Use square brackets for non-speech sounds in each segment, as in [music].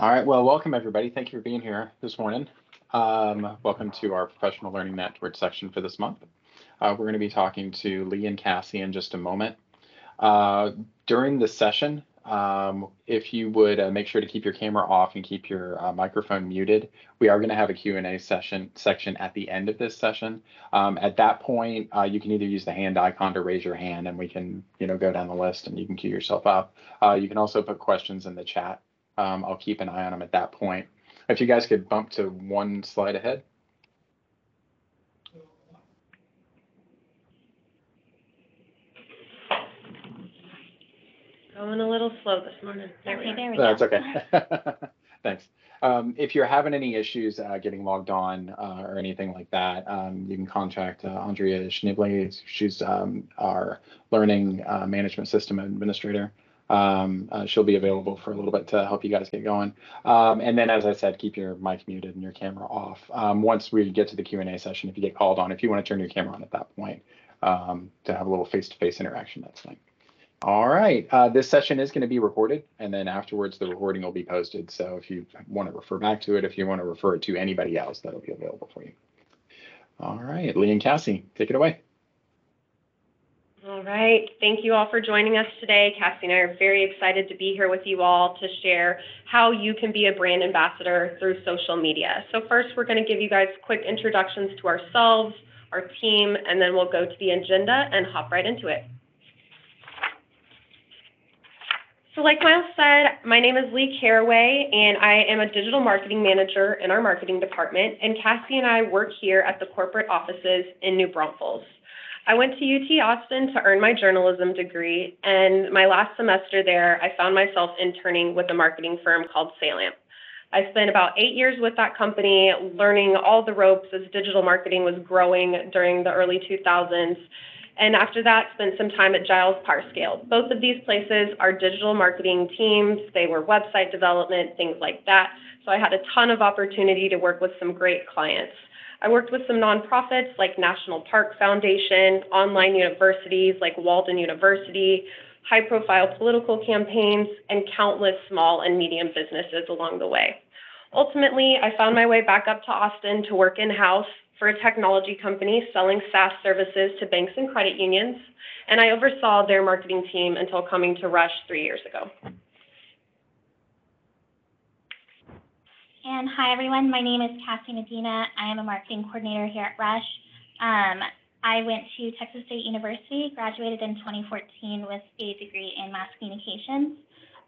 All right, well, welcome everybody. Thank you for being here this morning. Um, welcome to our professional learning network section for this month. Uh, we're going to be talking to Leigh and Cassie in just a moment. Uh, during the session, um, if you would uh, make sure to keep your camera off and keep your uh, microphone muted, we are going to have a Q&A session section at the end of this session. Um, at that point, uh, you can either use the hand icon to raise your hand and we can, you know, go down the list and you can queue yourself up. Uh, you can also put questions in the chat. Um, I'll keep an eye on them at that point. If you guys could bump to one slide ahead. Going a little slow this morning. There we Okay, are. there we go. That's okay. [laughs] Thanks. Um, if you're having any issues uh, getting logged on uh, or anything like that, um, you can contact uh, Andrea Schnibley. She's um, our learning uh, management system administrator. Um, uh, she'll be available for a little bit to help you guys get going. Um, and then, as I said, keep your mic muted and your camera off. Um, once we get to the Q&A session, if you get called on, if you want to turn your camera on at that point um, to have a little face-to-face interaction, that's fine. All right, uh, this session is going to be recorded and then afterwards the recording will be posted. So if you want to refer back to it, if you want to refer it to anybody else, that'll be available for you. All right, Leigh and Cassie, take it away. Right. Thank you all for joining us today. Cassie and I are very excited to be here with you all to share how you can be a brand ambassador through social media. So first, we're going to give you guys quick introductions to ourselves, our team, and then we'll go to the agenda and hop right into it. So like Miles said, my name is Leigh Caraway, and I am a digital marketing manager in our marketing department, and Cassie and I work here at the corporate offices in New Braunfels. I went to UT Austin to earn my journalism degree, and my last semester there, I found myself interning with a marketing firm called Salamp. I spent about eight years with that company, learning all the ropes as digital marketing was growing during the early 2000s. And after that, spent some time at Giles Parscale. Both of these places are digital marketing teams. They were website development, things like that. So I had a ton of opportunity to work with some great clients. I worked with some nonprofits like National Park Foundation, online universities like Walden University, high profile political campaigns, and countless small and medium businesses along the way. Ultimately, I found my way back up to Austin to work in house for a technology company selling SaaS services to banks and credit unions, and I oversaw their marketing team until coming to Rush three years ago. And hi, everyone. My name is Cassie Medina. I am a marketing coordinator here at Rush. Um, I went to Texas State University, graduated in 2014 with a degree in mass communications.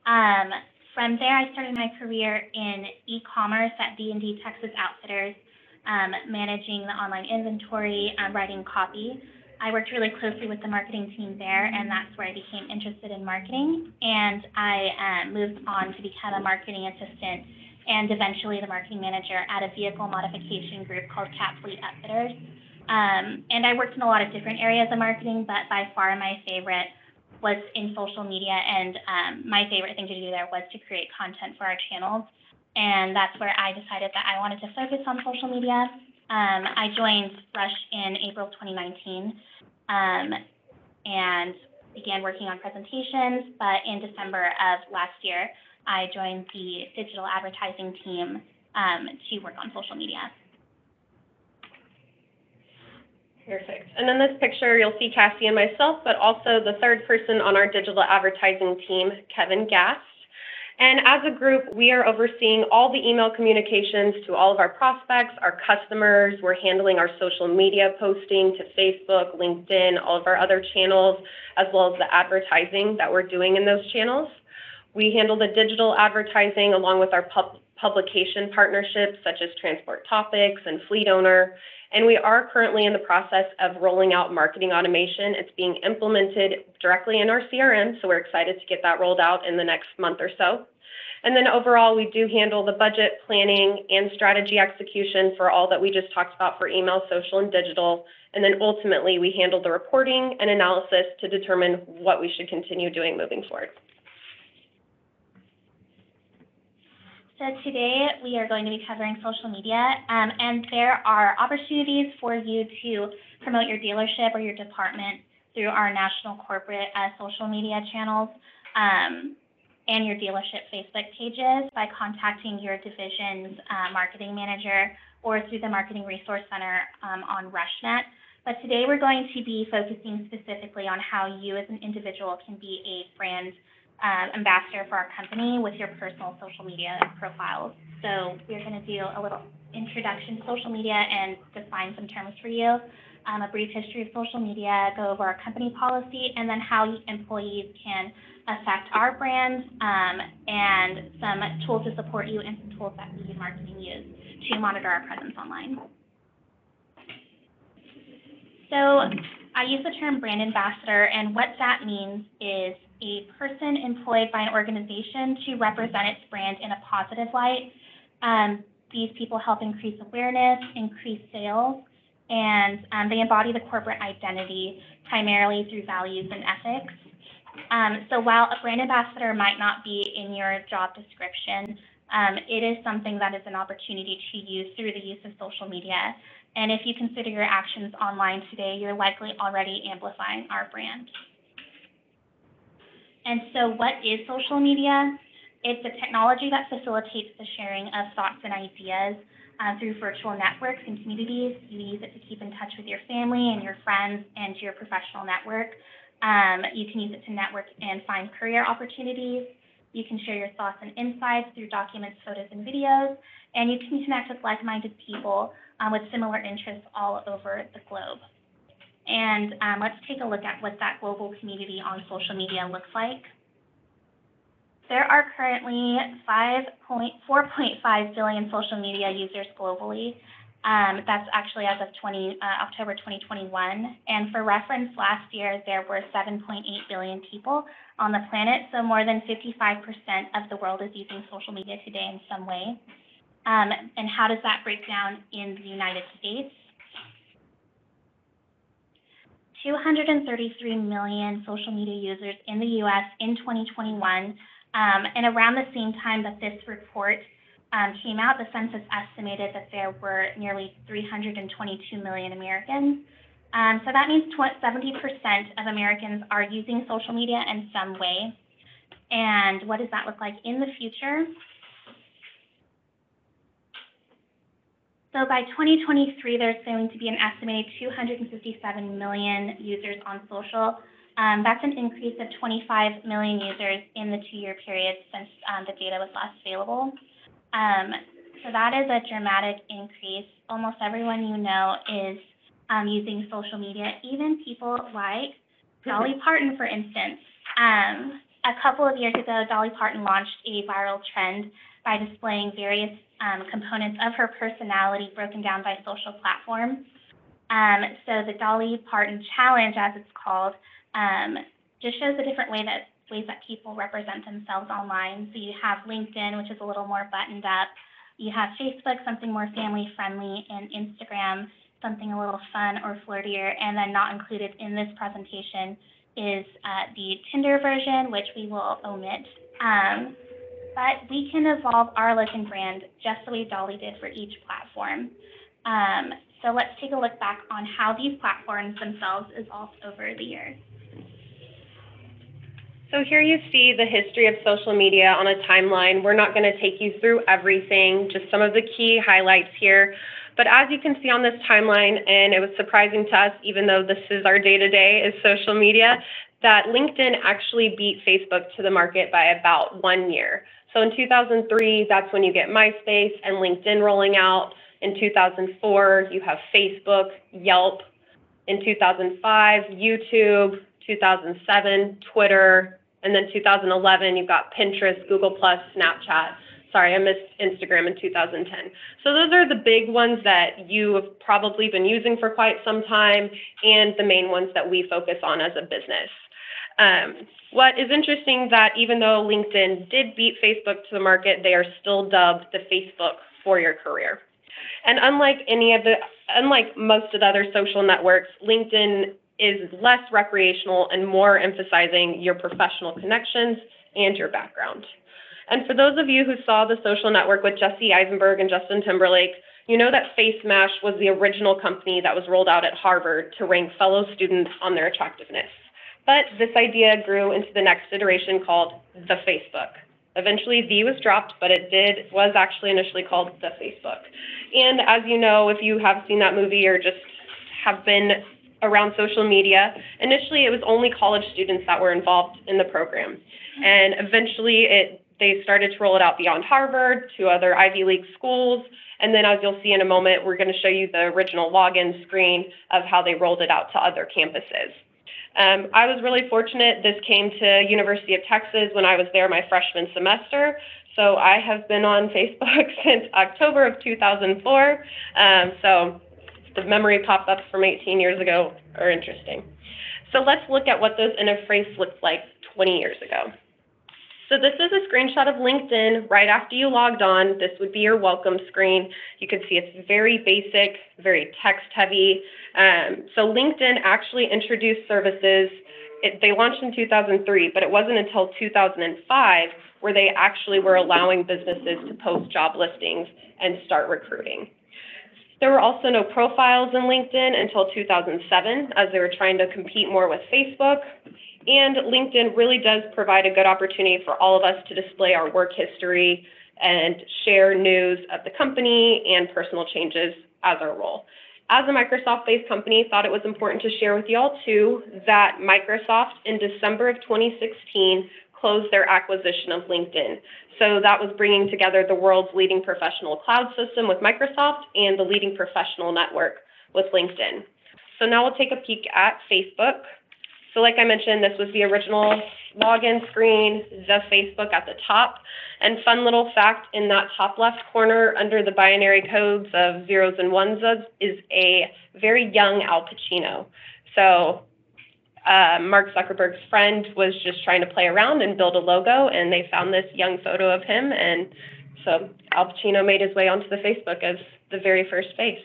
Um, from there, I started my career in e-commerce at D&D Texas Outfitters, um, managing the online inventory, um, writing copy. I worked really closely with the marketing team there, and that's where I became interested in marketing. And I um, moved on to become a marketing assistant and eventually the marketing manager at a vehicle modification group called Cat Fleet Outfitters. Um, and I worked in a lot of different areas of marketing, but by far my favorite was in social media. And um, my favorite thing to do there was to create content for our channels. And that's where I decided that I wanted to focus on social media. Um, I joined Rush in April 2019 um, and began working on presentations. But in December of last year, I joined the digital advertising team um, to work on social media. Perfect. And in this picture, you'll see Cassie and myself, but also the third person on our digital advertising team, Kevin Gast. And as a group, we are overseeing all the email communications to all of our prospects, our customers. We're handling our social media posting to Facebook, LinkedIn, all of our other channels, as well as the advertising that we're doing in those channels. We handle the digital advertising along with our pub- publication partnerships such as Transport Topics and Fleet Owner. And we are currently in the process of rolling out marketing automation. It's being implemented directly in our CRM, so we're excited to get that rolled out in the next month or so. And then overall, we do handle the budget planning and strategy execution for all that we just talked about for email, social, and digital. And then ultimately, we handle the reporting and analysis to determine what we should continue doing moving forward. So today we are going to be covering social media, um, and there are opportunities for you to promote your dealership or your department through our national corporate uh, social media channels. Um, and your dealership Facebook pages by contacting your division's uh, marketing manager or through the Marketing Resource Center um, on RushNet. But today we're going to be focusing specifically on how you as an individual can be a brand um, ambassador for our company with your personal social media profiles. So we're going to do a little introduction to social media and define some terms for you, um, a brief history of social media, go over our company policy, and then how employees can affect our brand, um, and some tools to support you and some tools that we in marketing use to monitor our presence online. So I use the term brand ambassador, and what that means is a person employed by an organization to represent its brand in a positive light. Um, these people help increase awareness, increase sales, and um, they embody the corporate identity primarily through values and ethics. Um, so while a brand ambassador might not be in your job description, um, it is something that is an opportunity to use through the use of social media. And if you consider your actions online today, you're likely already amplifying our brand. And so what is social media? It's a technology that facilitates the sharing of thoughts and ideas uh, through virtual networks and communities. You use it to keep in touch with your family and your friends and your professional network. Um, you can use it to network and find career opportunities. You can share your thoughts and insights through documents, photos, and videos. And you can connect with like-minded people um, with similar interests all over the globe. And um, let's take a look at what that global community on social media looks like. There are currently 4.5 billion social media users globally. Um, that's actually as of 20, uh, October 2021. And for reference, last year there were 7.8 billion people on the planet, so more than 55% of the world is using social media today in some way. Um, and how does that break down in the United States? 233 million social media users in the US in 2021. Um, and around the same time that this report um, came out, the census estimated that there were nearly 322 million Americans. Um, so that means 70% of Americans are using social media in some way. And what does that look like in the future? So by 2023, there's going to be an estimated 257 million users on social. Um, that's an increase of 25 million users in the two-year period since um, the data was last available. Um, so that is a dramatic increase. Almost everyone you know is um, using social media, even people like Dolly Parton, for instance. Um, a couple of years ago, Dolly Parton launched a viral trend by displaying various um, components of her personality broken down by social platform. Um, so the Dolly Parton Challenge, as it's called, um, just shows the different way that ways that people represent themselves online. So you have LinkedIn, which is a little more buttoned up. You have Facebook, something more family friendly, and Instagram, something a little fun or flirtier. And then not included in this presentation is uh, the Tinder version, which we will omit. Um, but we can evolve our look and brand just the way Dolly did for each platform. Um, so let's take a look back on how these platforms themselves evolved over the years. So here you see the history of social media on a timeline. We're not going to take you through everything, just some of the key highlights here. But as you can see on this timeline, and it was surprising to us, even though this is our day-to-day is social media, that LinkedIn actually beat Facebook to the market by about one year. So in 2003, that's when you get MySpace and LinkedIn rolling out. In 2004, you have Facebook, Yelp. In 2005, YouTube. 2007, Twitter. And then 2011, you've got Pinterest, Google Snapchat. Sorry, I missed Instagram in 2010. So those are the big ones that you have probably been using for quite some time and the main ones that we focus on as a business. Um, what is interesting that even though LinkedIn did beat Facebook to the market, they are still dubbed the Facebook for your career. And unlike any of the, unlike most of the other social networks, LinkedIn is less recreational and more emphasizing your professional connections and your background. And for those of you who saw the social network with Jesse Eisenberg and Justin Timberlake, you know that FaceMash was the original company that was rolled out at Harvard to rank fellow students on their attractiveness. But this idea grew into the next iteration called the Facebook. Eventually, the was dropped, but it did was actually initially called the Facebook. And as you know, if you have seen that movie or just have been around social media, initially it was only college students that were involved in the program, mm-hmm. and eventually it they started to roll it out beyond Harvard to other Ivy League schools. And then, as you'll see in a moment, we're going to show you the original login screen of how they rolled it out to other campuses. Um, I was really fortunate. This came to University of Texas when I was there my freshman semester. So I have been on Facebook [laughs] since October of 2004. Um, so the memory pop-ups from 18 years ago are interesting. So let's look at what those interface looked like 20 years ago. So this is a screenshot of LinkedIn right after you logged on. This would be your welcome screen. You can see it's very basic, very text heavy. Um, so LinkedIn actually introduced services. It, they launched in 2003, but it wasn't until 2005 where they actually were allowing businesses to post job listings and start recruiting. There were also no profiles in LinkedIn until 2007 as they were trying to compete more with Facebook. And LinkedIn really does provide a good opportunity for all of us to display our work history and share news of the company and personal changes as our role. As a Microsoft-based company, thought it was important to share with you all too that Microsoft in December of 2016 closed their acquisition of LinkedIn. So that was bringing together the world's leading professional cloud system with Microsoft and the leading professional network with LinkedIn. So now we'll take a peek at Facebook. So like I mentioned, this was the original login screen, the Facebook at the top. And fun little fact, in that top left corner under the binary codes of zeros and ones is a very young Al Pacino. So uh, Mark Zuckerberg's friend was just trying to play around and build a logo, and they found this young photo of him. And so Al Pacino made his way onto the Facebook as the very first face.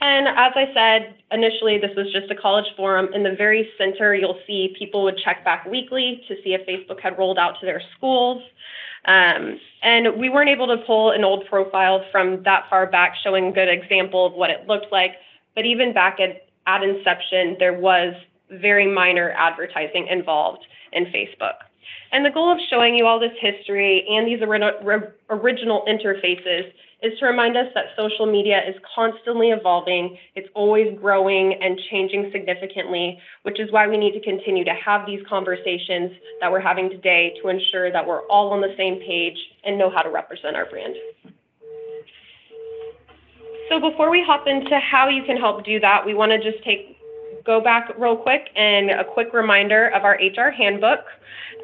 And as I said, initially this was just a college forum. In the very center, you'll see people would check back weekly to see if Facebook had rolled out to their schools. Um, and we weren't able to pull an old profile from that far back showing a good example of what it looked like. But even back at, at inception, there was very minor advertising involved in Facebook. And the goal of showing you all this history and these original interfaces is to remind us that social media is constantly evolving, it's always growing and changing significantly, which is why we need to continue to have these conversations that we're having today to ensure that we're all on the same page and know how to represent our brand. So before we hop into how you can help do that, we want to just take go back real quick and a quick reminder of our HR handbook.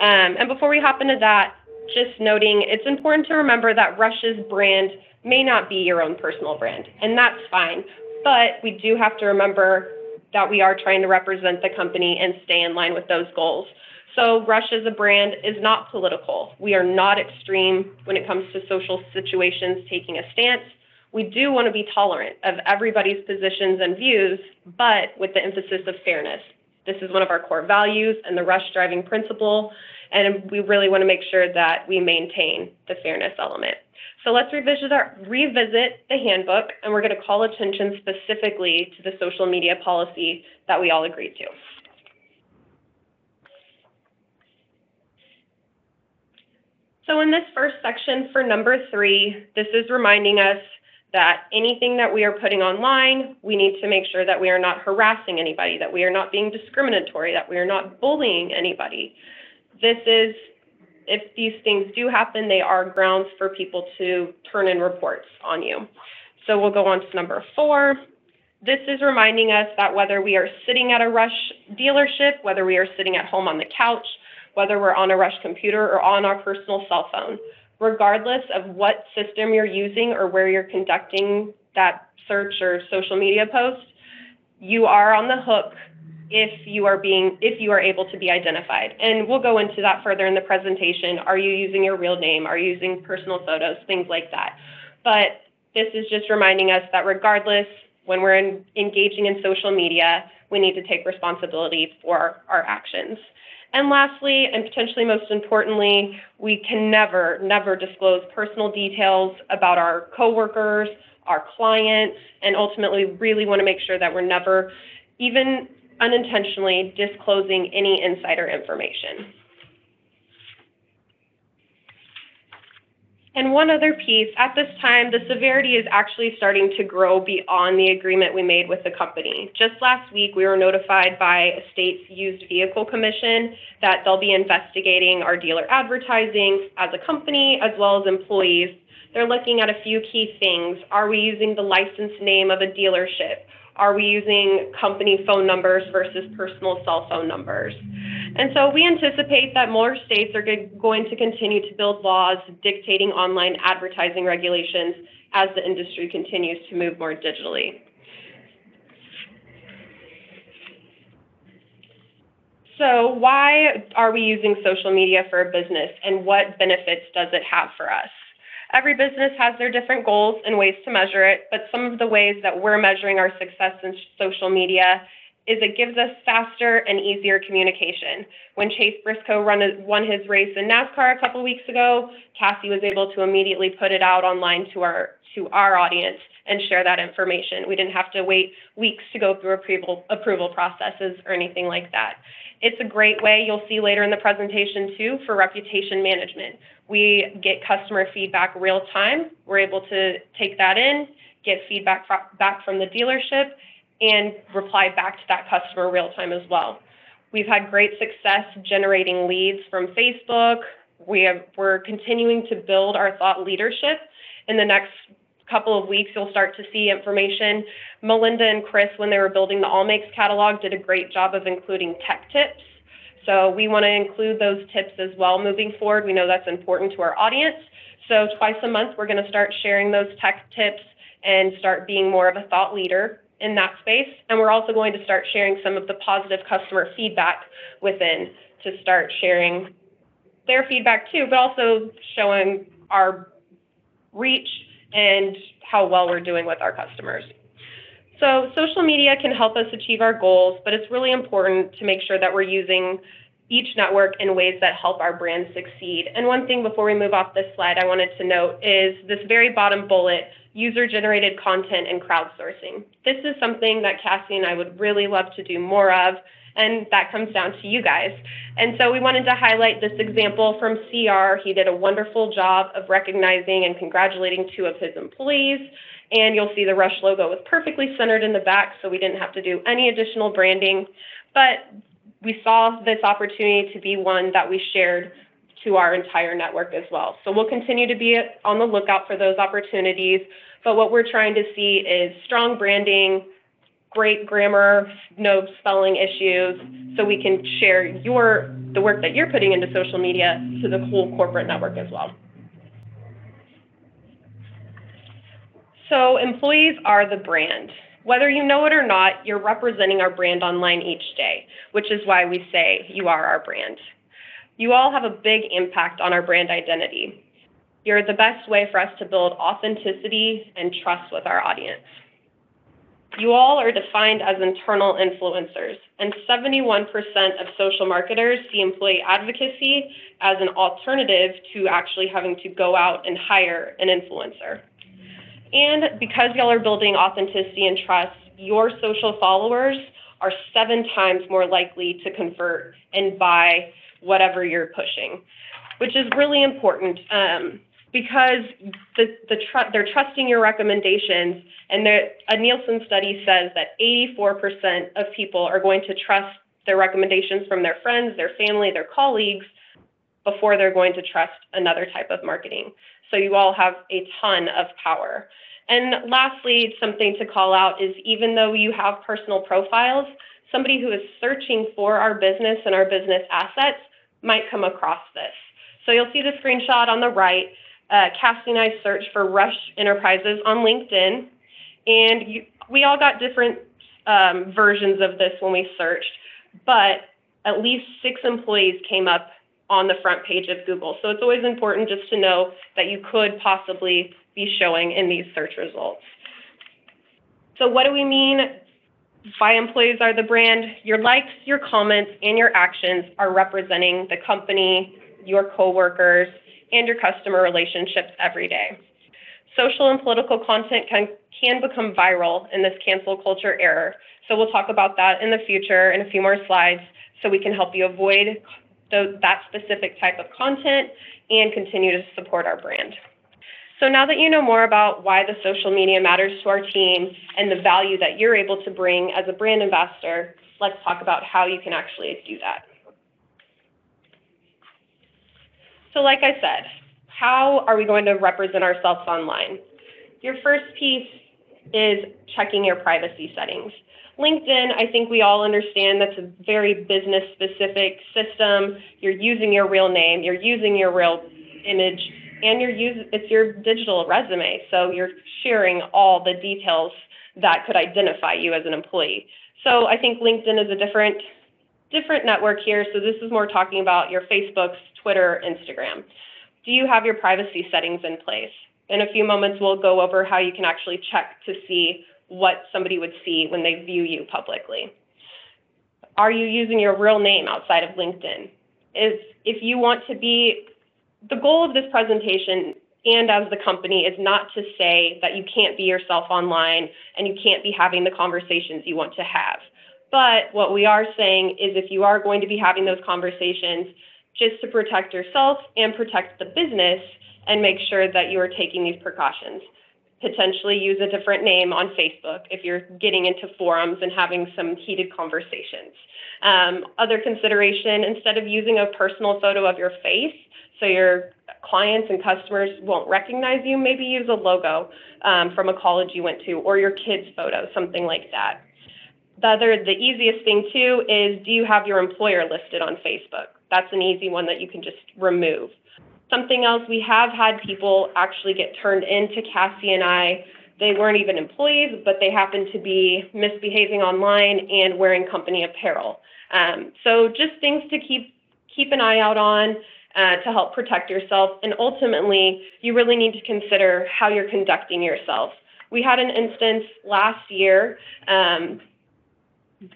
Um, and before we hop into that, just noting it's important to remember that Rush's brand may not be your own personal brand, and that's fine. But we do have to remember that we are trying to represent the company and stay in line with those goals. So Rush as a brand is not political. We are not extreme when it comes to social situations taking a stance. We do want to be tolerant of everybody's positions and views, but with the emphasis of fairness. This is one of our core values and the Rush driving principle, and we really want to make sure that we maintain the fairness element. So let's revisit, our, revisit the handbook, and we're going to call attention specifically to the social media policy that we all agreed to. So in this first section for number three, this is reminding us that anything that we are putting online, we need to make sure that we are not harassing anybody, that we are not being discriminatory, that we are not bullying anybody. This is if these things do happen, they are grounds for people to turn in reports on you. So we'll go on to number four. This is reminding us that whether we are sitting at a Rush dealership, whether we are sitting at home on the couch, whether we're on a Rush computer or on our personal cell phone, regardless of what system you're using or where you're conducting that search or social media post, you are on the hook if you are being if you are able to be identified. And we'll go into that further in the presentation. Are you using your real name? Are you using personal photos? Things like that. But this is just reminding us that regardless when we're in, engaging in social media we need to take responsibility for our actions and lastly and potentially most importantly we can never never disclose personal details about our coworkers our clients and ultimately really want to make sure that we're never even unintentionally disclosing any insider information. And one other piece, at this time, the severity is actually starting to grow beyond the agreement we made with the company. Just last week, we were notified by a state's used vehicle commission that they'll be investigating our dealer advertising as a company as well as employees. They're looking at a few key things. Are we using the license name of a dealership? Are we using company phone numbers versus personal cell phone numbers? And so we anticipate that more states are going to continue to build laws dictating online advertising regulations as the industry continues to move more digitally. So why are we using social media for a business and what benefits does it have for us? Every business has their different goals and ways to measure it, but some of the ways that we're measuring our success in social media is it gives us faster and easier communication. When Chase Briscoe run, won his race in NASCAR a couple weeks ago, Cassie was able to immediately put it out online to our to our audience and share that information. We didn't have to wait weeks to go through approval approval processes or anything like that. It's a great way, you'll see later in the presentation too, for reputation management. We get customer feedback real time. We're able to take that in, get feedback back from the dealership, and reply back to that customer real time as well. We've had great success generating leads from Facebook. We have, we're continuing to build our thought leadership. In the next couple of weeks, you'll start to see information. Melinda and Chris, when they were building the All Makes catalog, did a great job of including tech tips. So we want to include those tips as well moving forward. We know that's important to our audience. So twice a month, we're going to start sharing those tech tips and start being more of a thought leader in that space. And we're also going to start sharing some of the positive customer feedback within to start sharing their feedback too, but also showing our reach and how well we're doing with our customers. So social media can help us achieve our goals, but it's really important to make sure that we're using each network in ways that help our brand succeed. And one thing before we move off this slide I wanted to note is this very bottom bullet, user-generated content and crowdsourcing. This is something that Cassie and I would really love to do more of, and that comes down to you guys. And so we wanted to highlight this example from CR. He did a wonderful job of recognizing and congratulating two of his employees. And you'll see the Rush logo was perfectly centered in the back, so we didn't have to do any additional branding. But we saw this opportunity to be one that we shared to our entire network as well. So we'll continue to be on the lookout for those opportunities. But what we're trying to see is strong branding, great grammar, no spelling issues, so we can share your the work that you're putting into social media to the whole corporate network as well. So employees are the brand. Whether you know it or not, you're representing our brand online each day, which is why we say you are our brand. You all have a big impact on our brand identity. You're the best way for us to build authenticity and trust with our audience. You all are defined as internal influencers, and 71% of social marketers see employee advocacy as an alternative to actually having to go out and hire an influencer. And because y'all are building authenticity and trust, your social followers are seven times more likely to convert and buy whatever you're pushing, which is really important. Um, because the, the tr- they're trusting your recommendations. And a Nielsen study says that 84% of people are going to trust their recommendations from their friends, their family, their colleagues before they're going to trust another type of marketing. So you all have a ton of power. And lastly, something to call out is even though you have personal profiles, somebody who is searching for our business and our business assets might come across this. So you'll see the screenshot on the right uh, Cassie and I searched for Rush Enterprises on LinkedIn, and you, we all got different um, versions of this when we searched, but at least six employees came up on the front page of Google. So it's always important just to know that you could possibly be showing in these search results. So what do we mean by employees are the brand? Your likes, your comments, and your actions are representing the company, your coworkers, and your customer relationships every day. Social and political content can, can become viral in this cancel culture era. So we'll talk about that in the future in a few more slides so we can help you avoid tho- that specific type of content and continue to support our brand. So now that you know more about why the social media matters to our team and the value that you're able to bring as a brand ambassador, let's talk about how you can actually do that. So like I said, how are we going to represent ourselves online? Your first piece is checking your privacy settings. LinkedIn, I think we all understand that's a very business specific system. You're using your real name, you're using your real image, and you're it's your digital resume. So you're sharing all the details that could identify you as an employee. So I think LinkedIn is a different different network here. So this is more talking about your Facebooks, Twitter, Instagram. Do you have your privacy settings in place? In a few moments, we'll go over how you can actually check to see what somebody would see when they view you publicly. Are you using your real name outside of LinkedIn? Is if you want to be the goal of this presentation and as the company is not to say that you can't be yourself online and you can't be having the conversations you want to have. But what we are saying is if you are going to be having those conversations, just to protect yourself and protect the business and make sure that you are taking these precautions. Potentially use a different name on Facebook if you're getting into forums and having some heated conversations. Um, other consideration, instead of using a personal photo of your face, so your clients and customers won't recognize you, maybe use a logo um, from a college you went to or your kid's photo, something like that. The other, the easiest thing too is do you have your employer listed on Facebook? That's an easy one that you can just remove. Something else, we have had people actually get turned into Cassie and I. They weren't even employees, but they happened to be misbehaving online and wearing company apparel. Um, so just things to keep keep an eye out on uh, to help protect yourself. And ultimately, you really need to consider how you're conducting yourself. We had an instance last year. Um,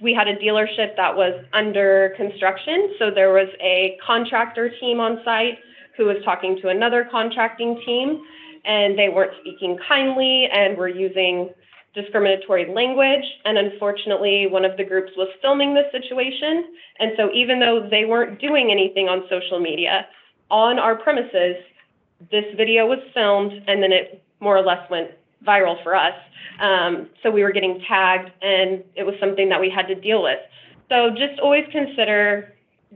we had a dealership that was under construction. So there was a contractor team on site who was talking to another contracting team, and they weren't speaking kindly and were using discriminatory language. And unfortunately, one of the groups was filming the situation. And so even though they weren't doing anything on social media, on our premises, this video was filmed and then it more or less went viral for us. Um, so we were getting tagged and it was something that we had to deal with. So just always consider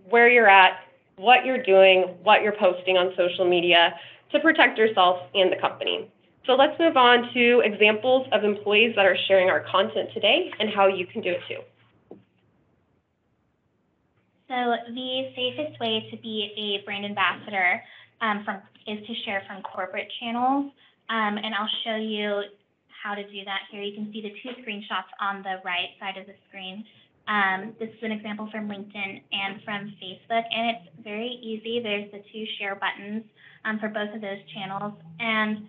where you're at, what you're doing, what you're posting on social media to protect yourself and the company. So let's move on to examples of employees that are sharing our content today and how you can do it too. So the safest way to be a brand ambassador um, from is to share from corporate channels, um, and I'll show you how to do that here. You can see the two screenshots on the right side of the screen. Um, this is an example from LinkedIn and from Facebook, and it's very easy. There's the two share buttons um, for both of those channels, and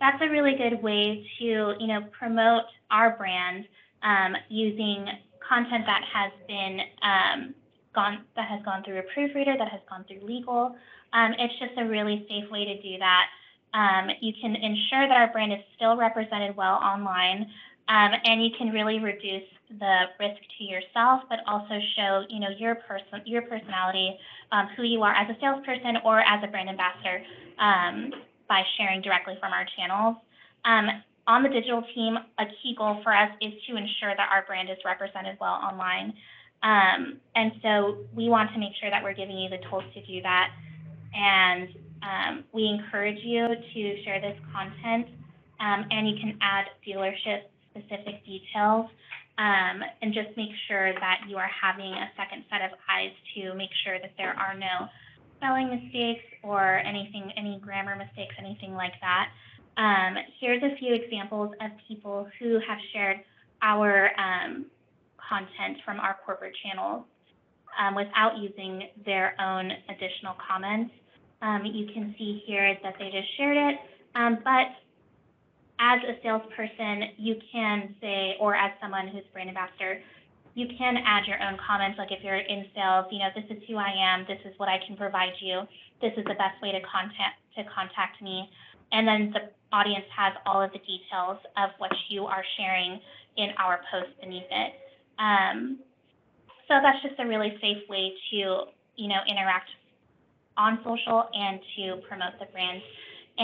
that's a really good way to, you know, promote our brand um, using content that has been um, gone that has gone through a proofreader, that has gone through legal. Um, it's just a really safe way to do that. Um, you can ensure that our brand is still represented well online, um, and you can really reduce the risk to yourself, but also show, you know, your person, your personality, um, who you are as a salesperson or as a brand ambassador um, by sharing directly from our channels. Um, on the digital team, a key goal for us is to ensure that our brand is represented well online. Um, and so we want to make sure that we're giving you the tools to do that. And um, we encourage you to share this content, um, and you can add dealership specific details um, and just make sure that you are having a second set of eyes to make sure that there are no spelling mistakes or anything, any grammar mistakes, anything like that. Um, here's a few examples of people who have shared our um, content from our corporate channels um, without using their own additional comments. Um, you can see here that they just shared it, um, but as a salesperson, you can say, or as someone who's brand ambassador, you can add your own comments. Like if you're in sales, you know, this is who I am, this is what I can provide you, this is the best way to contact to contact me. and then the audience has all of the details of what you are sharing in our post beneath it. Um, so that's just a really safe way to, you know, interact on social and to promote the brand.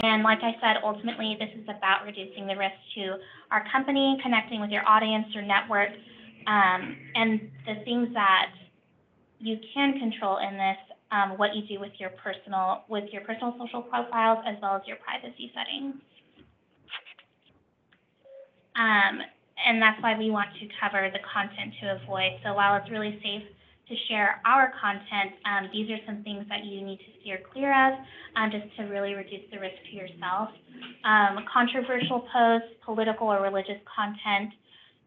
And like I said, ultimately, this is about reducing the risk to our company, connecting with your audience, your network, um, and the things that you can control in this, um, what you do with your personal, with your personal social profiles as well as your privacy settings. Um, and that's why we want to cover the content to avoid. So while it's really safe to share our content, um, these are some things that you need to steer clear of, um, just to really reduce the risk to yourself. Um, controversial posts, political or religious content,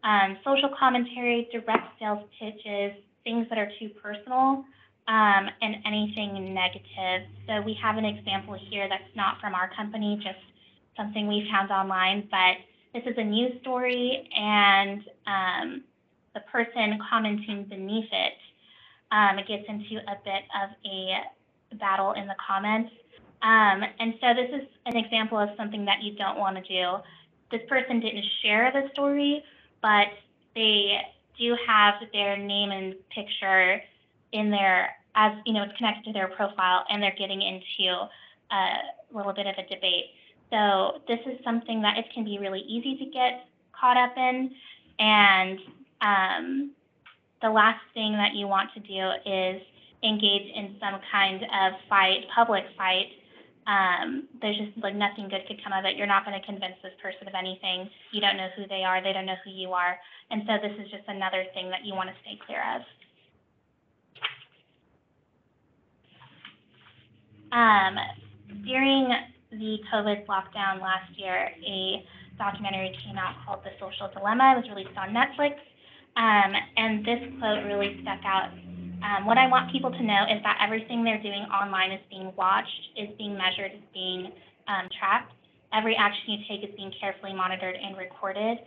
um, social commentary, direct sales pitches, things that are too personal, um, and anything negative. So we have an example here that's not from our company, just something we found online, but this is a news story, and um, the person commenting beneath it um, it gets into a bit of a battle in the comments. Um, and so this is an example of something that you don't want to do. This person didn't share the story, but they do have their name and picture in their, as you know, it's connected to their profile, and they're getting into a little bit of a debate. So this is something that it can be really easy to get caught up in. And um, the last thing that you want to do is engage in some kind of fight, public fight. Um, there's just like nothing good could come of it. You're not going to convince this person of anything. You don't know who they are. They don't know who you are. And so this is just another thing that you want to stay clear of. Um, during the COVID lockdown last year, a documentary came out called The Social Dilemma. It was released on Netflix. Um, and this quote really stuck out. Um, what I want people to know is that everything they're doing online is being watched, is being measured, is being um, tracked. Every action you take is being carefully monitored and recorded.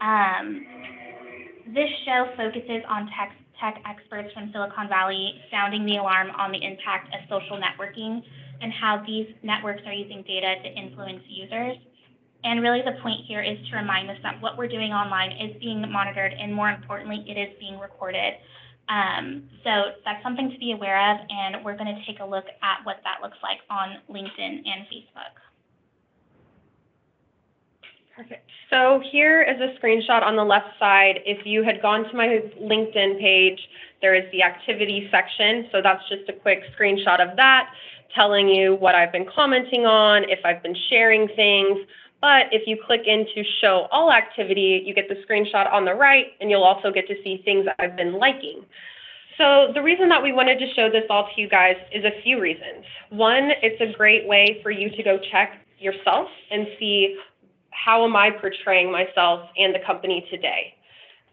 Um, this show focuses on tech, tech experts from Silicon Valley sounding the alarm on the impact of social networking and how these networks are using data to influence users. And really the point here is to remind us that what we're doing online is being monitored and more importantly, it is being recorded. Um, so that's something to be aware of and we're gonna take a look at what that looks like on LinkedIn and Facebook. Perfect. So here is a screenshot on the left side. If you had gone to my LinkedIn page, there is the activity section. So that's just a quick screenshot of that, telling you what I've been commenting on, if I've been sharing things. But if you click into show all activity, you get the screenshot on the right, and you'll also get to see things I've been liking. So the reason that we wanted to show this all to you guys is a few reasons. One, it's a great way for you to go check yourself and see how am I portraying myself and the company today.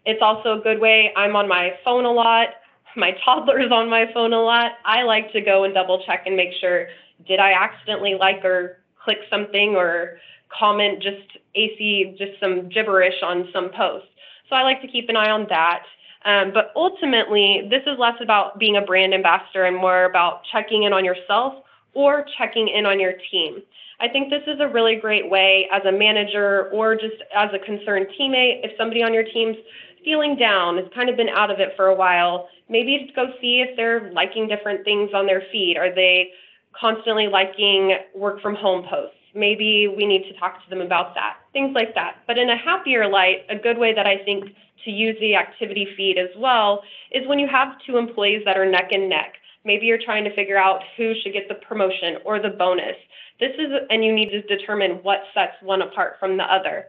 It's also a good way, I'm on my phone a lot, [laughs] my toddler's on my phone a lot. I like to go and double check and make sure, did I accidentally like or click something or comment just AC, just some gibberish on some post. So I like to keep an eye on that. Um, but ultimately, this is less about being a brand ambassador and more about checking in on yourself or checking in on your team. I think this is a really great way as a manager or just as a concerned teammate, if somebody on your team's feeling down, has kind of been out of it for a while, maybe just go see if they're liking different things on their feed. Are they constantly liking work from home posts? Maybe we need to talk to them about that, things like that. But in a happier light, a good way that I think to use the activity feed as well is when you have two employees that are neck and neck. Maybe you're trying to figure out who should get the promotion or the bonus. This is, and you need to determine what sets one apart from the other.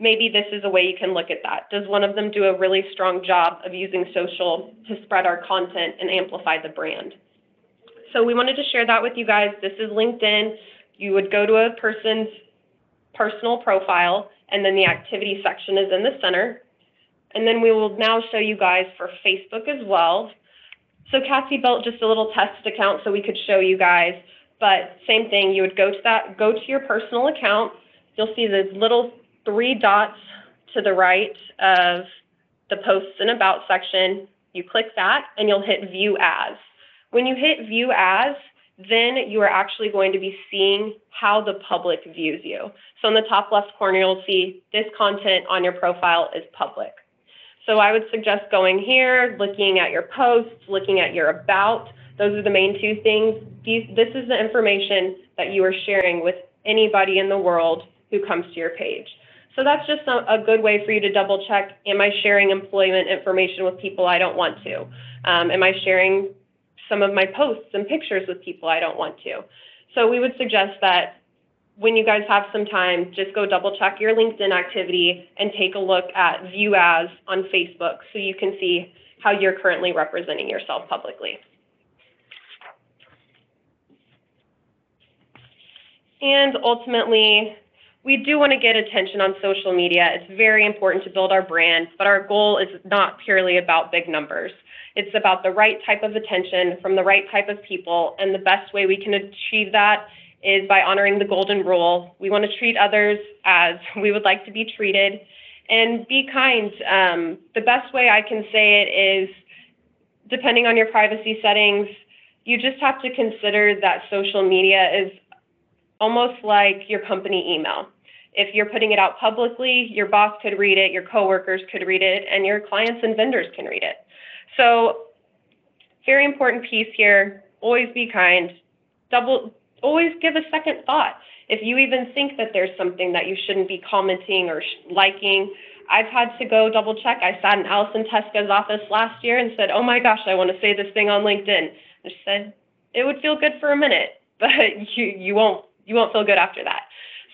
Maybe this is a way you can look at that. Does one of them do a really strong job of using social to spread our content and amplify the brand? So we wanted to share that with you guys. This is LinkedIn. You would go to a person's personal profile, and then the activity section is in the center. And then we will now show you guys for Facebook as well. So Cassie built just a little test account so we could show you guys but same thing, you would go to that, go to your personal account. You'll see the little three dots to the right of the posts and about section. You click that and you'll hit view as. When you hit view as, then you are actually going to be seeing how the public views you. So in the top left corner, you'll see this content on your profile is public. So I would suggest going here, looking at your posts, looking at your about. Those are the main two things. This is the information that you are sharing with anybody in the world who comes to your page. So that's just a, a good way for you to double check, am I sharing employment information with people I don't want to? Um, am I sharing some of my posts and pictures with people I don't want to? So we would suggest that when you guys have some time, just go double check your LinkedIn activity and take a look at view as on Facebook so you can see how you're currently representing yourself publicly. And ultimately, we do want to get attention on social media. It's very important to build our brand, but our goal is not purely about big numbers. It's about the right type of attention from the right type of people, and the best way we can achieve that is by honoring the golden rule. We want to treat others as [laughs] we would like to be treated, and be kind. Um, the best way I can say it is, depending on your privacy settings, you just have to consider that social media is almost like your company email. If you're putting it out publicly, your boss could read it, your coworkers could read it, and your clients and vendors can read it. So, very important piece here. Always be kind. Double, always give a second thought. If you even think that there's something that you shouldn't be commenting or liking, I've had to go double check. I sat in Allison Teska's office last year and said, "Oh my gosh, I want to say this thing on LinkedIn." She said, "It would feel good for a minute, [laughs] but you you won't you won't feel good after that."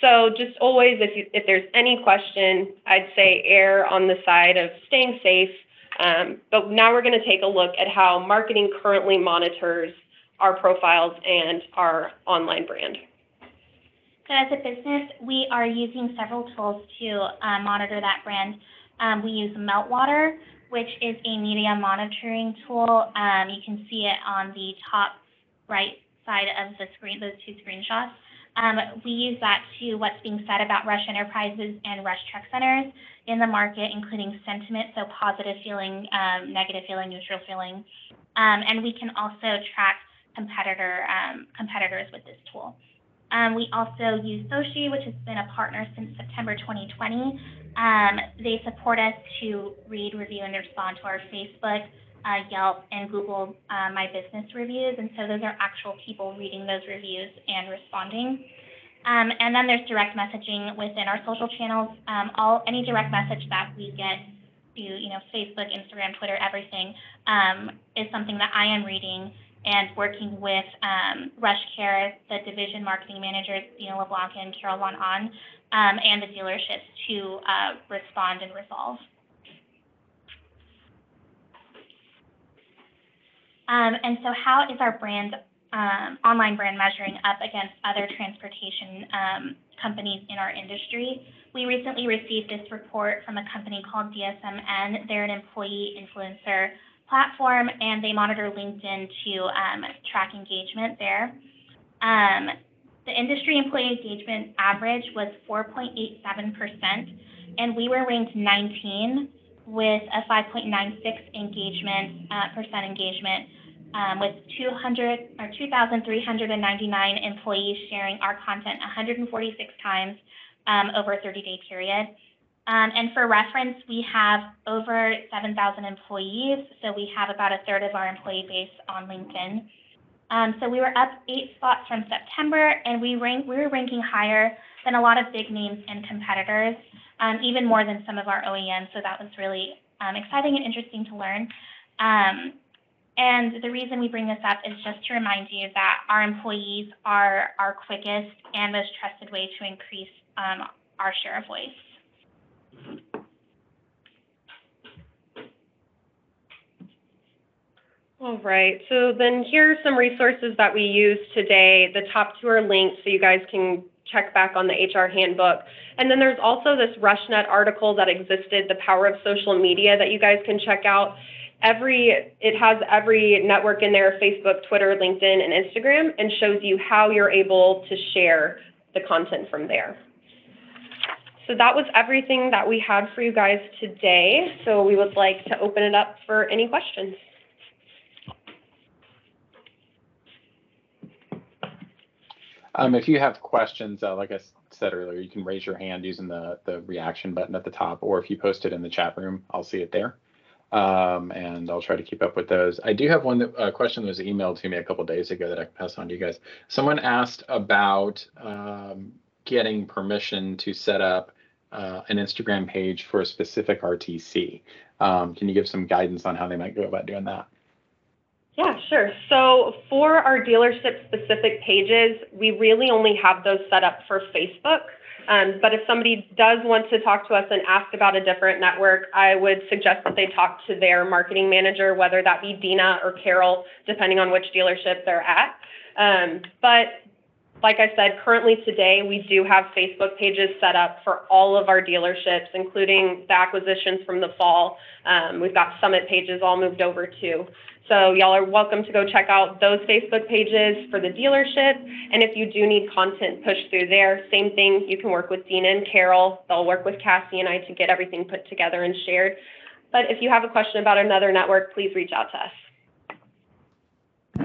So just always, if you, if there's any question, I'd say err on the side of staying safe. Um, but now we're going to take a look at how marketing currently monitors our profiles and our online brand. So as a business, we are using several tools to uh, monitor that brand. Um, we use Meltwater, which is a media monitoring tool. Um, you can see it on the top right side of the screen, those two screenshots. Um, we use that to what's being said about Rush Enterprises and Rush Truck Centers in the market, including sentiment, so positive feeling, um, negative feeling, neutral feeling. Um, and we can also track competitor um, competitors with this tool. Um, we also use SOCi, which has been a partner since September 2020. Um, they support us to read, review, and respond to our Facebook, uh, Yelp, and Google uh, My Business reviews. And so those are actual people reading those reviews and responding. Um, and then there's direct messaging within our social channels. Um, all any direct message that we get to, you know, Facebook, Instagram, Twitter, everything um, is something that I am reading and working with um, Rush Care, the division marketing managers, Dina LeBlanc and Carol Von On, um, and the dealerships to uh, respond and resolve. Um, and so how is our brand, um, online brand measuring up against other transportation um, companies in our industry? We recently received this report from a company called DSMN. They're an employee influencer platform and they monitor LinkedIn to um, track engagement there. Um, the industry employee engagement average was 4.87%, and we were ranked 19 with a 5.96 engagement uh, percent engagement um, with 200 or 2,399 employees sharing our content 146 times um, over a 30-day period. Um, and for reference, we have over 7,000 employees, so we have about a third of our employee base on LinkedIn. Um, so we were up eight spots from September, and we rank we were ranking higher than a lot of big names and competitors, um, even more than some of our OEMs. So that was really um, exciting and interesting to learn. Um, and the reason we bring this up is just to remind you that our employees are our quickest and most trusted way to increase um, our share of voice. All right, so then here are some resources that we use today. The top two are linked so you guys can check back on the HR handbook. And then there's also this RushNet article that existed, The Power of Social Media, that you guys can check out. Every, it has every network in there, Facebook, Twitter, LinkedIn, and Instagram, and shows you how you're able to share the content from there. So that was everything that we had for you guys today. So we would like to open it up for any questions. Um, if you have questions, uh, like i said earlier, you can raise your hand using the, the reaction button at the top, or if you post it in the chat room, I'll see it there. Um, and I'll try to keep up with those. I do have one that, a question that was emailed to me a couple days ago that I can pass on to you guys. Someone asked about, um, getting permission to set up, uh, an Instagram page for a specific RTC. Um, can you give some guidance on how they might go about doing that? Yeah, sure. So for our dealership specific pages, we really only have those set up for Facebook. Um, but if somebody does want to talk to us and ask about a different network, I would suggest that they talk to their marketing manager, whether that be Dina or Carol, depending on which dealership they're at. Um, but like I said, currently today, we do have Facebook pages set up for all of our dealerships, including the acquisitions from the fall. Um, we've got summit pages all moved over too. So y'all are welcome to go check out those Facebook pages for the dealership. And if you do need content pushed through there, same thing, you can work with Dina and Carol. They'll work with Cassie and I to get everything put together and shared. But if you have a question about another network, please reach out to us.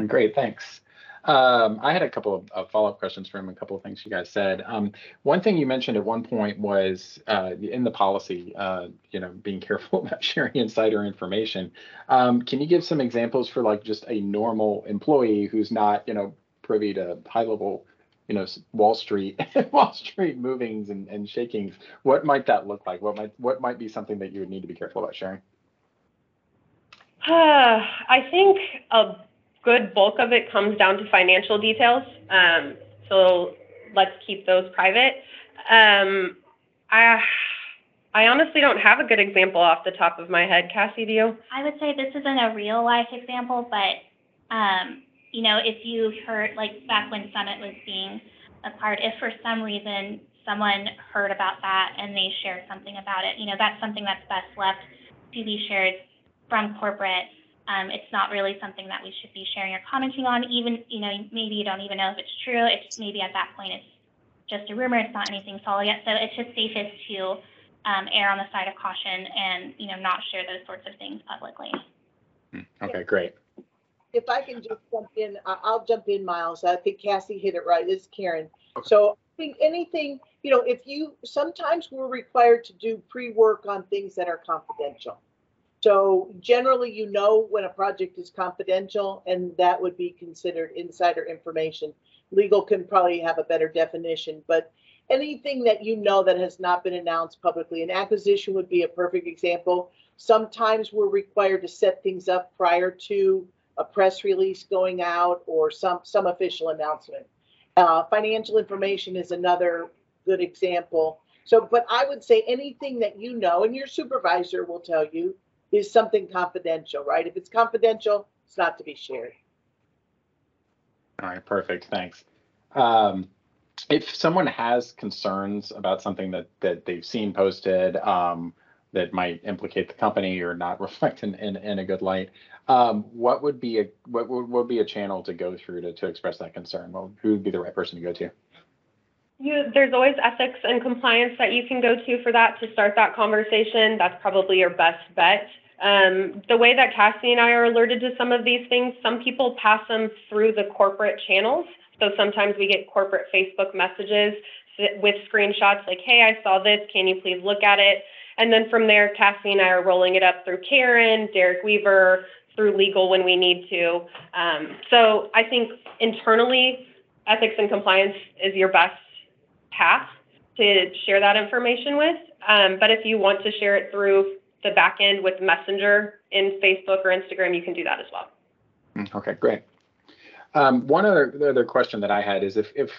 Great, thanks. Um, I had a couple of, follow-up questions from a couple of things you guys said. Um, one thing you mentioned at one point was uh, in the policy, uh, you know, being careful [laughs] about sharing insider information. Um, can you give some examples for like just a normal employee who's not, you know, privy to high-level, you know, Wall Street, [laughs] Wall Street movings and, and shakings? What might that look like? What might what might be something that you would need to be careful about sharing? [sighs] I think a good bulk of it comes down to financial details. Um, so let's keep those private. Um, I, I honestly don't have a good example off the top of my head. Cassie, do you? I would say this isn't a real life example, but, um, you know, if you heard, like back when Summit was being acquired, if for some reason someone heard about that and they shared something about it, you know, that's something that's best left to be shared from corporate. Um, it's not really something that we should be sharing or commenting on, even, you know, maybe you don't even know if it's true. It's maybe at that point it's just a rumor, it's not anything solid yet. So it's just safest to um, err on the side of caution and, you know, not share those sorts of things publicly. Hmm, Okay, great. If I can just jump in, I- I'll jump in, Miles. I think Cassie hit it right. It's is Karen. So I think anything, you know, if you, sometimes we're required to do pre-work on things that are confidential. So generally, you know when a project is confidential and that would be considered insider information. Legal can probably have a better definition, but anything that you know that has not been announced publicly, an acquisition would be a perfect example. Sometimes we're required to set things up prior to a press release going out or some, some official announcement. Uh, financial information is another good example. So, but I would say anything that you know, and your supervisor will tell you, is something confidential, right? If it's confidential, it's not to be shared. All right, perfect, thanks. Um, if someone has concerns about something that, that they've seen posted, um, that might implicate the company or not [laughs] reflect in, in, in a good light, um, what would be a, what would, would be a channel to go through to, to express that concern? Well, who would be the right person to go to? You, there's always ethics and compliance that you can go to for that to start that conversation. That's probably your best bet. Um, the way that Cassie and I are alerted to some of these things, some people pass them through the corporate channels. So sometimes we get corporate Facebook messages with screenshots like, hey, I saw this. Can you please look at it? And then from there, Cassie and I are rolling it up through Karen, Derek Weaver, through legal when we need to. Um, so I think internally, ethics and compliance is your best path to share that information with. Um, but if you want to share it through the back end with Messenger in Facebook or Instagram, you can do that as well. Mm, Okay, great. Um, one other the other question that I had is if if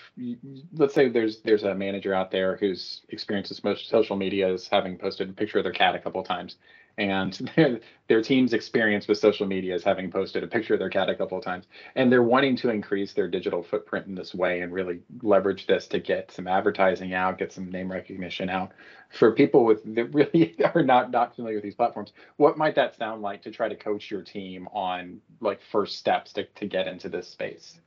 let's say there's there's a manager out there who's experienced most social media as having posted a picture of their cat a couple times, and [laughs] their their team's experience with social media is having posted a picture of their cat a couple of times, and they're wanting to increase their digital footprint in this way and really leverage this to get some advertising out, get some name recognition out. For people with that really [laughs] are not not familiar with these platforms, what might that sound like to try to coach your team on like first steps to, to get into this space?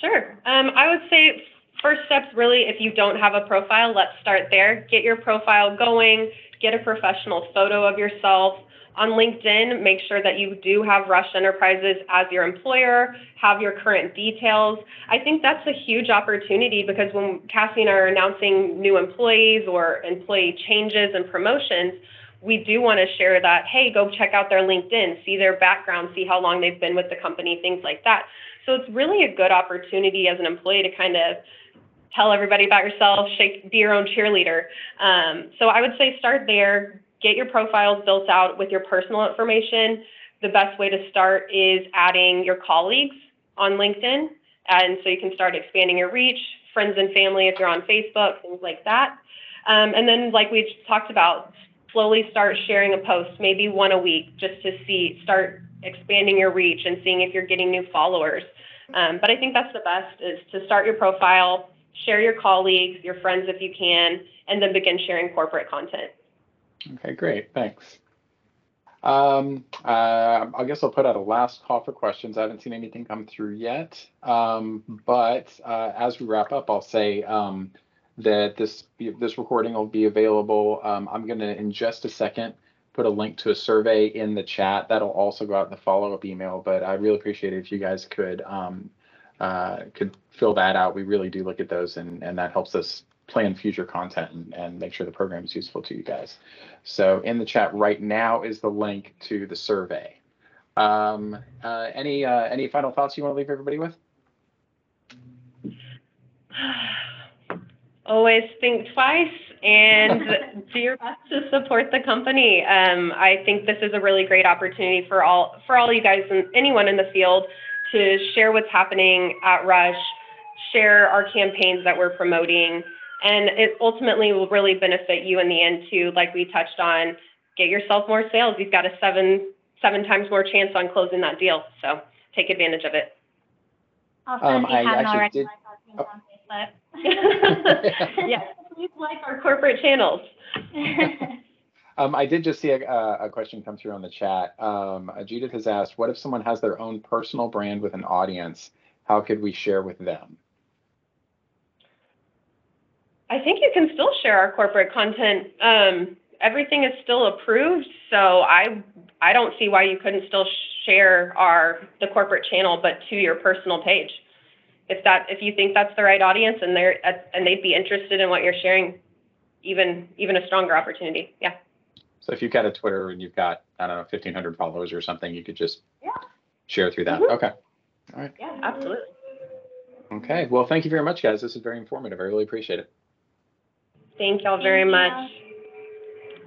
Sure. Um, I would say first steps really, if you don't have a profile, let's start there. Get your profile going, get a professional photo of yourself. on LinkedIn, make sure that you do have Rush Enterprises as your employer, have your current details. I think that's a huge opportunity because when Cassie and I are announcing new employees or employee changes and promotions, we do want to share that, hey, go check out their LinkedIn, see their background, see how long they've been with the company, things like that. So it's really a good opportunity as an employee to kind of tell everybody about yourself, shake, be your own cheerleader. Um, so I would say start there, get your profiles built out with your personal information. The best way to start is adding your colleagues on LinkedIn. And so you can start expanding your reach, friends and family if you're on Facebook, things like that. Um, and then, like we talked about, slowly start sharing a post, maybe one a week, just to see, start expanding your reach and seeing if you're getting new followers. Um, but I think that's the best is to start your profile, share your colleagues, your friends if you can, and then begin sharing corporate content. Okay, great, thanks. Um, uh, I guess I'll put out a last call for questions. I haven't seen anything come through yet. Um, but uh, as we wrap up, I'll say um, that this this recording will be available. Um, I'm going to, in just a second, put a link to a survey in the chat. That'll also go out in the follow-up email. But I really appreciate it if you guys could um, uh, could fill that out. We really do look at those, and and that helps us plan future content and, and make sure the program is useful to you guys. So in the chat right now is the link to the survey. Um, uh, any uh, any final thoughts you want to leave everybody with? [sighs] Always think twice and [laughs] do your best to support the company. Um, I think this is a really great opportunity for all for all you guys and anyone in the field to share what's happening at Rush, share our campaigns that we're promoting, and it ultimately will really benefit you in the end too, like we touched on, get yourself more sales. You've got a seven, seven times more chance on closing that deal. So take advantage of it. Also, Um, if you I haven't actually already, did- like our page on Facebook. [laughs] [laughs] yes, please like our corporate channels. [laughs] Um, I did just see a, a question come through on the chat. Um, Judith has asked, what if someone has their own personal brand with an audience? How could we share with them? I think you can still share our corporate content. Um, everything is still approved, so I I don't see why you couldn't still share our the corporate channel, but to your personal page. If that if you think that's the right audience and they're and they'd be interested in what you're sharing, even even a stronger opportunity. Yeah. So if you've got a Twitter and you've got, I don't know, 1500 followers or something, you could just Yeah. share through that. Mhm. Okay. All right. Yeah, absolutely. Okay. Well, thank you very much, guys. This is very informative. I really appreciate it. Thank y'all very Thank you. much.